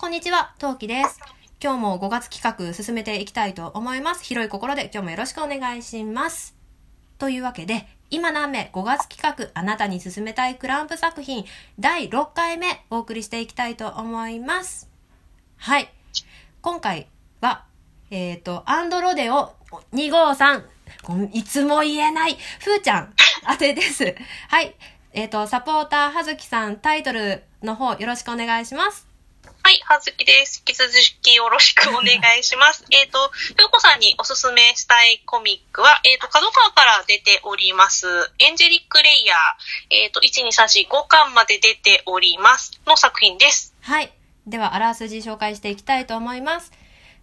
こんにちは、トウキです。今日も5月企画進めていきたいと思います。広い心で今日もよろしくお願いします。というわけで、今何目5月企画あなたに進めたいクランプ作品第6回目お送りしていきたいと思います。はい。今回は、えっ、と、アンドロデオ2号さん。いつも言えない。ふーちゃん、当てです。はい。えっ、と、サポーターはずきさん、タイトルの方よろしくお願いします。はい、はずきです。引き続きよろしくお願いします。えっと、ふうこさんにおすすめしたいコミックは、えっ、と、角川から出ております、エンジェリック・レイヤー、えっ、と、1、2、3、4、5巻まで出ております、の作品です。はい。では、あらすじ紹介していきたいと思います。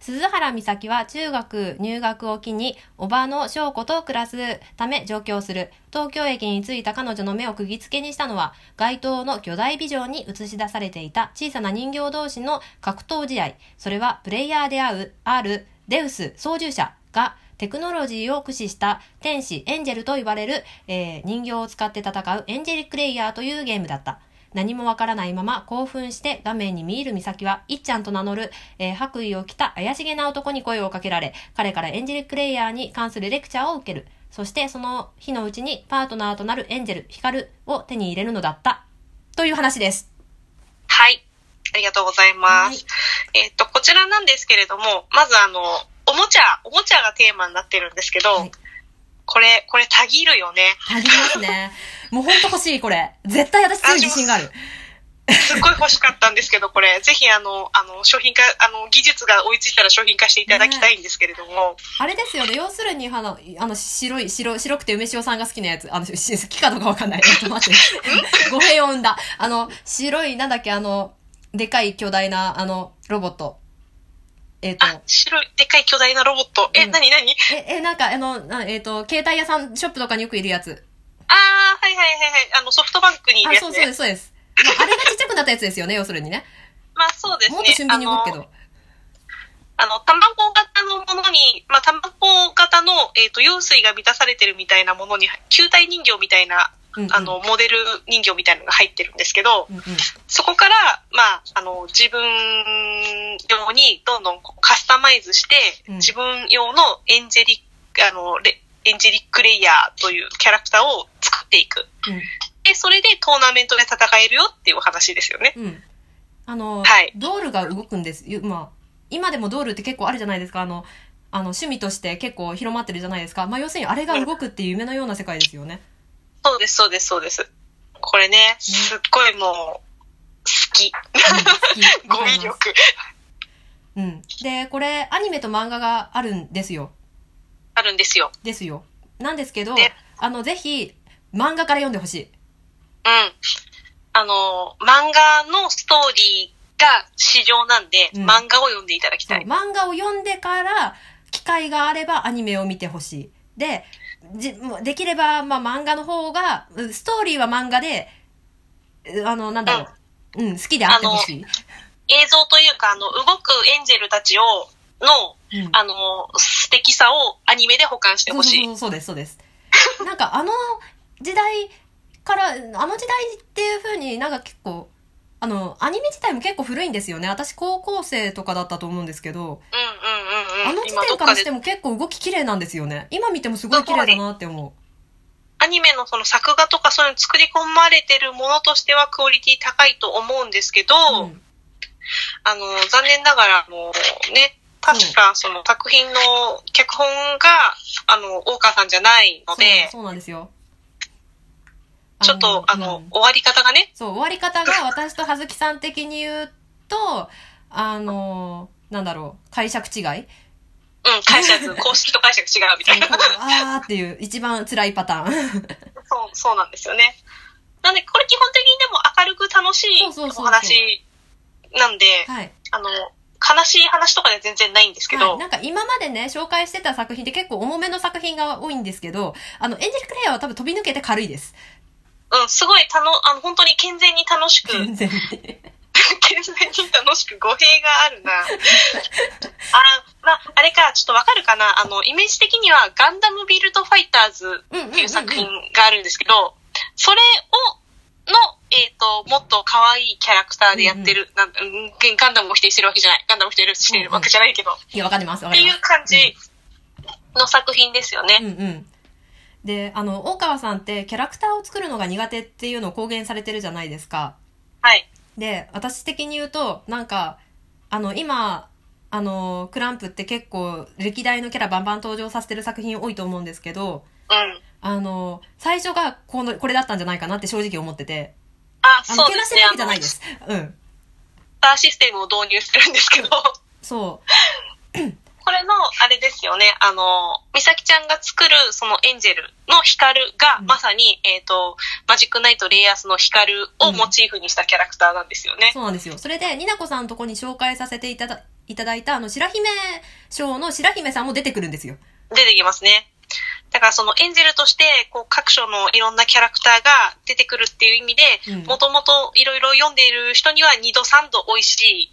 鈴原美咲は中学入学を機に、おばの翔子と暮らすため上京する。東京駅に着いた彼女の目を釘付けにしたのは、街頭の巨大ビジョンに映し出されていた小さな人形同士の格闘試合。それは、プレイヤーで会う、ある、デウス操縦者が、テクノロジーを駆使した天使、エンジェルと言われる、えー人形を使って戦うエンジェリックレイヤーというゲームだった。何もわからないまま興奮して画面に見入る美咲は、いっちゃんと名乗る、えー白衣を着た怪しげな男に声をかけられ、彼からエンジェリックレイヤーに関するレクチャーを受ける。そしてその日のうちにパートナーとなるエンジェル、ヒカルを手に入れるのだった。という話です。はい。ありがとうございます。えっ、と、こちらなんですけれども、まずあの、おもちゃ、おもちゃがテーマになってるんですけど、はいこれ、これたぎるよね。ありますね。もうほんと欲しい、これ。絶対私強い自信がある。すっごい欲しかったんですけど、これ、ぜひあの、あの、商品化、あの、技術が追いついたら商品化していただきたいんですけれども、あれですよね。要するに、あの、あの白い、白、白くて梅塩さんが好きなやつ。あの、し好きかどうかわかんない。えっと、待って。語弊を生んだ。あの、白い、なんだっけ、あの、でかい巨大な、あの、ロボット。えっ、と、あ、白い、でっかい巨大なロボット。え、うんなになにえ、え、なんか、あの、なえっ、と、携帯屋さん、ショップとかによくいるやつ。あー、はいはいはいはい。あの、ソフトバンクにいるあ、やつね。そうそうです、そうです。まあ、あれがちっちゃくなったやつですよね、要するにね。まあそうですね。もっと俊敏に動くけあのど。あの、卵型のものに、まあ、卵型の、えっ、と、用水が満たされてるみたいなものに、球体人形みたいな、あの、モデル人形みたいなのが入ってるんですけど、うんうん。そこから、まあ、あの、自分用にどんどんカスタマイズして、うん自分用のエンジェリック、あの、レエンジェリックレイヤーというキャラクターを作っていく。で、それでトーナメントで戦えるよっていうお話ですよね。うん。うん。あの、はいドールが動くんです。ゆまあ、今でもドールって結構あるじゃないですか。あの、あの、趣味として結構広まってるじゃないですか。まあ、要するにあれが動くっていう夢のような世界ですよね。そうです、そうです、そうです。これね、すっごいもう、好き。うん、好き。語彙力。うん。で、これ、アニメと漫画があるんですよ。あるんですよ。ですよ。なんですけどね、あの、ぜひ、漫画から読んでほしい。うん。あの、漫画のストーリーが市場なんで、うん漫画を読んでいただきたい。漫画を読んでから、機会があればアニメを見てほしい。で、じもうできれば、まあ、漫画の方が、うストーリーは漫画で、うあの、なんだろう。うん、好きであってほしい。映像というか、あの、動くエンジェルたちを、の、うんあの、素敵さをアニメで保管してほしい。そうそうです、そうです。なんかあの時代から、あの時代っていう風になんか結構、あの、アニメ自体も結構古いんですよね。私高校生とかだったと思うんですけど、うんうんうんうん。あの時点からしても結構動き綺麗なんですよね。今見てもすごい綺麗だなって思う。アニメのその作画とかそういうの作り込まれてるものとしてはクオリティ高いと思うんですけど、うんあの、残念ながら、あの、ね、確かその作品の脚本が、あの、大川さんじゃないのでそう、そうなんですよ。ちょっと、あの、うん終わり方がね、そう、終わり方が私と葉月さん的に言うと、あの、なんだろう、解釈違いうん、解釈、公式と解釈違うみたいな。あーっていう一番辛いパターン。そう、そうなんですよね。なんで、これ基本的にでも明るく楽しいお話なんで、はい。あの、悲しい話とかでは全然ないんですけど、はい、なんか今までね、紹介してた作品って結構重めの作品が多いんですけど、あの、エンジェルクレイヤーは多分飛び抜けて軽いです。うん、すごいたの、あの、本当に健全に楽しく、全然。健全に楽しく語弊があるな。あ、まあ、あれか、ちょっとわかるかな？あの、イメージ的にはガンダムビルドファイターズっていう作品があるんですけど、それをえっ、と、もっと可愛いキャラクターでやってる、なんうんガンダムを否定してるわけじゃない。ガンダムを否定してるわけじゃないけど、いや、わかります、わっていう。感じの作品ですよね。うんうん。で、あの、大川さんってキャラクターを作るのが苦手っていうのを公言されてるじゃないですか。はい。で、私的に言うと、なんか、あの、今、あの、クランプって結構歴代のキャラバンバン登場させてる作品多いと思うんですけど、うん。あの、最初がこの、これだったんじゃないかなって正直思ってて、あ、あの、そうですね。けなしてるわけじゃないです。うん。スターシステムを導入してるんですけど、そ これの、あれですよね、あの、美咲ちゃんが作る、そのエンジェルの光が、うんまさに、えっ、と、マジックナイトレイアスの光をモチーフにしたキャラクターなんですよねう。。そうなんですよ。それで、になこさんのとこに紹介させていただいただいた、あの、白姫賞の白姫さんも出てくるんですよ。出てきますね。だからそのエンジェルとして、こう各所のいろんなキャラクターが出てくるっていう意味うんで、もともといろいろ読んでいる人には2度3度美味しい、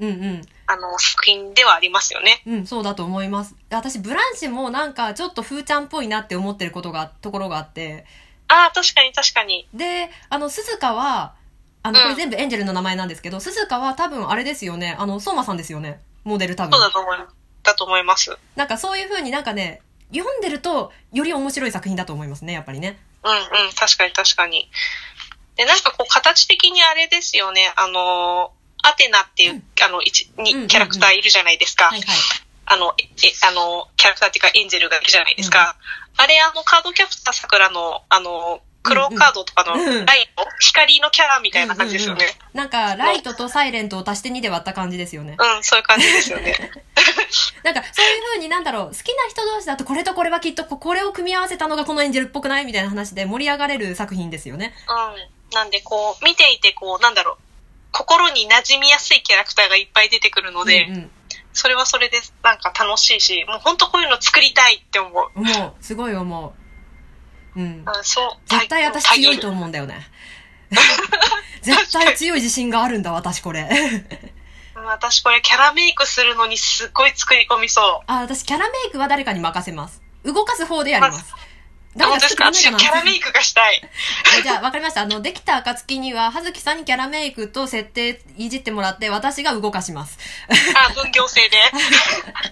うんうん。あの、作品ではありますよね。うん、そうだと思います。私、ブランシュもなんか、ちょっと風ちゃんっぽいなって思ってることが、ところがあって、ああ、確かに確かに。で、あの、鈴鹿は、あの、うんこれ全部エンジェルの名前なんですけど、鈴鹿は多分あれですよね、あの、相馬さんですよね。モデル多分そう。だと思います。だと思います。なんかそういう風になんかね、読んでると、より面白い作品だと思いますね、やっぱりね。うんうん、確かに確かに。で、なんかこう、形的にあれですよね、あの、アテナっていう、あの、一、うんうんうんに、キャラクターいるじゃないですか。はいはい。あの、え、あの、キャラクターっていうか、エンジェルがいるじゃないですか。あれ、あの、カードキャプター桜の、あの、黒カードとかのうんうんライト、光のキャラみたいな感じですよね。うんうんうんなんか、ライトとサイレントを足して2で割った感じですよね。うん、そういう感じですよね。なんか、そういう風になんだろう、好きな人同士だとこれとこれはきっとここれを組み合わせたのがこのエンジェルっぽくないみたいな話で盛り上がれる作品ですよね。うん。なんで、こう、見ていて、こう、なんだろう、心に馴染みやすいキャラクターがいっぱい出てくるので、うんそれはそれで、なんか楽しいし、もう本当こういうの作りたいって思う。うん。思う。すごい思う。うん。あそう。絶対私強いと思うんだよね。絶対強い自信があるんだ、私これ。うん私これキャラメイクするのにすっごい作り込みそう。あ、私キャラメイクは誰かに任せます。動かす方でやります。誰か作ってくれないかなキャラメイクがしたい。えじゃあ、わかりました。あの、できた暁には、はずきさんにキャラメイクと設定いじってもらって、私が動かします。あ、分業制で。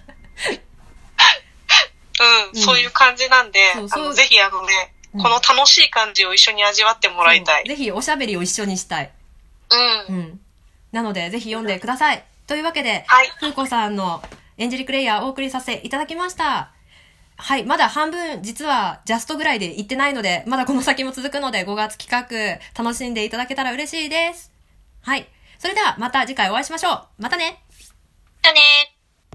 うん、うんそういう感じなんで、そうそうあのぜひあのね、うんこの楽しい感じを一緒に味わってもらいたい。ぜひ、おしゃべりを一緒にしたい。うん。うん。なので、ぜひ読んでください。というわけで、はい。ふうこさんのエンジェリックレイヤーをお送りさせていただきました。はい。まだ半分、実はジャストぐらいで行ってないので、まだこの先も続くので、5月企画、楽しんでいただけたら嬉しいです。はい。それでは、また次回お会いしましょう。またね。